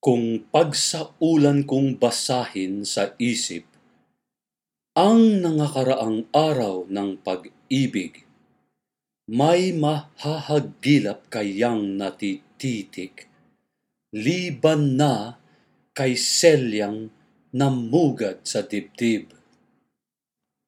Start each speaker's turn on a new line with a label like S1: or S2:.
S1: Kung pagsaulan kong basahin sa isip ang nangakaraang araw ng pag-ibig, may mahahagilap kayang natititik, liban na kay selyang namugad sa dibdib.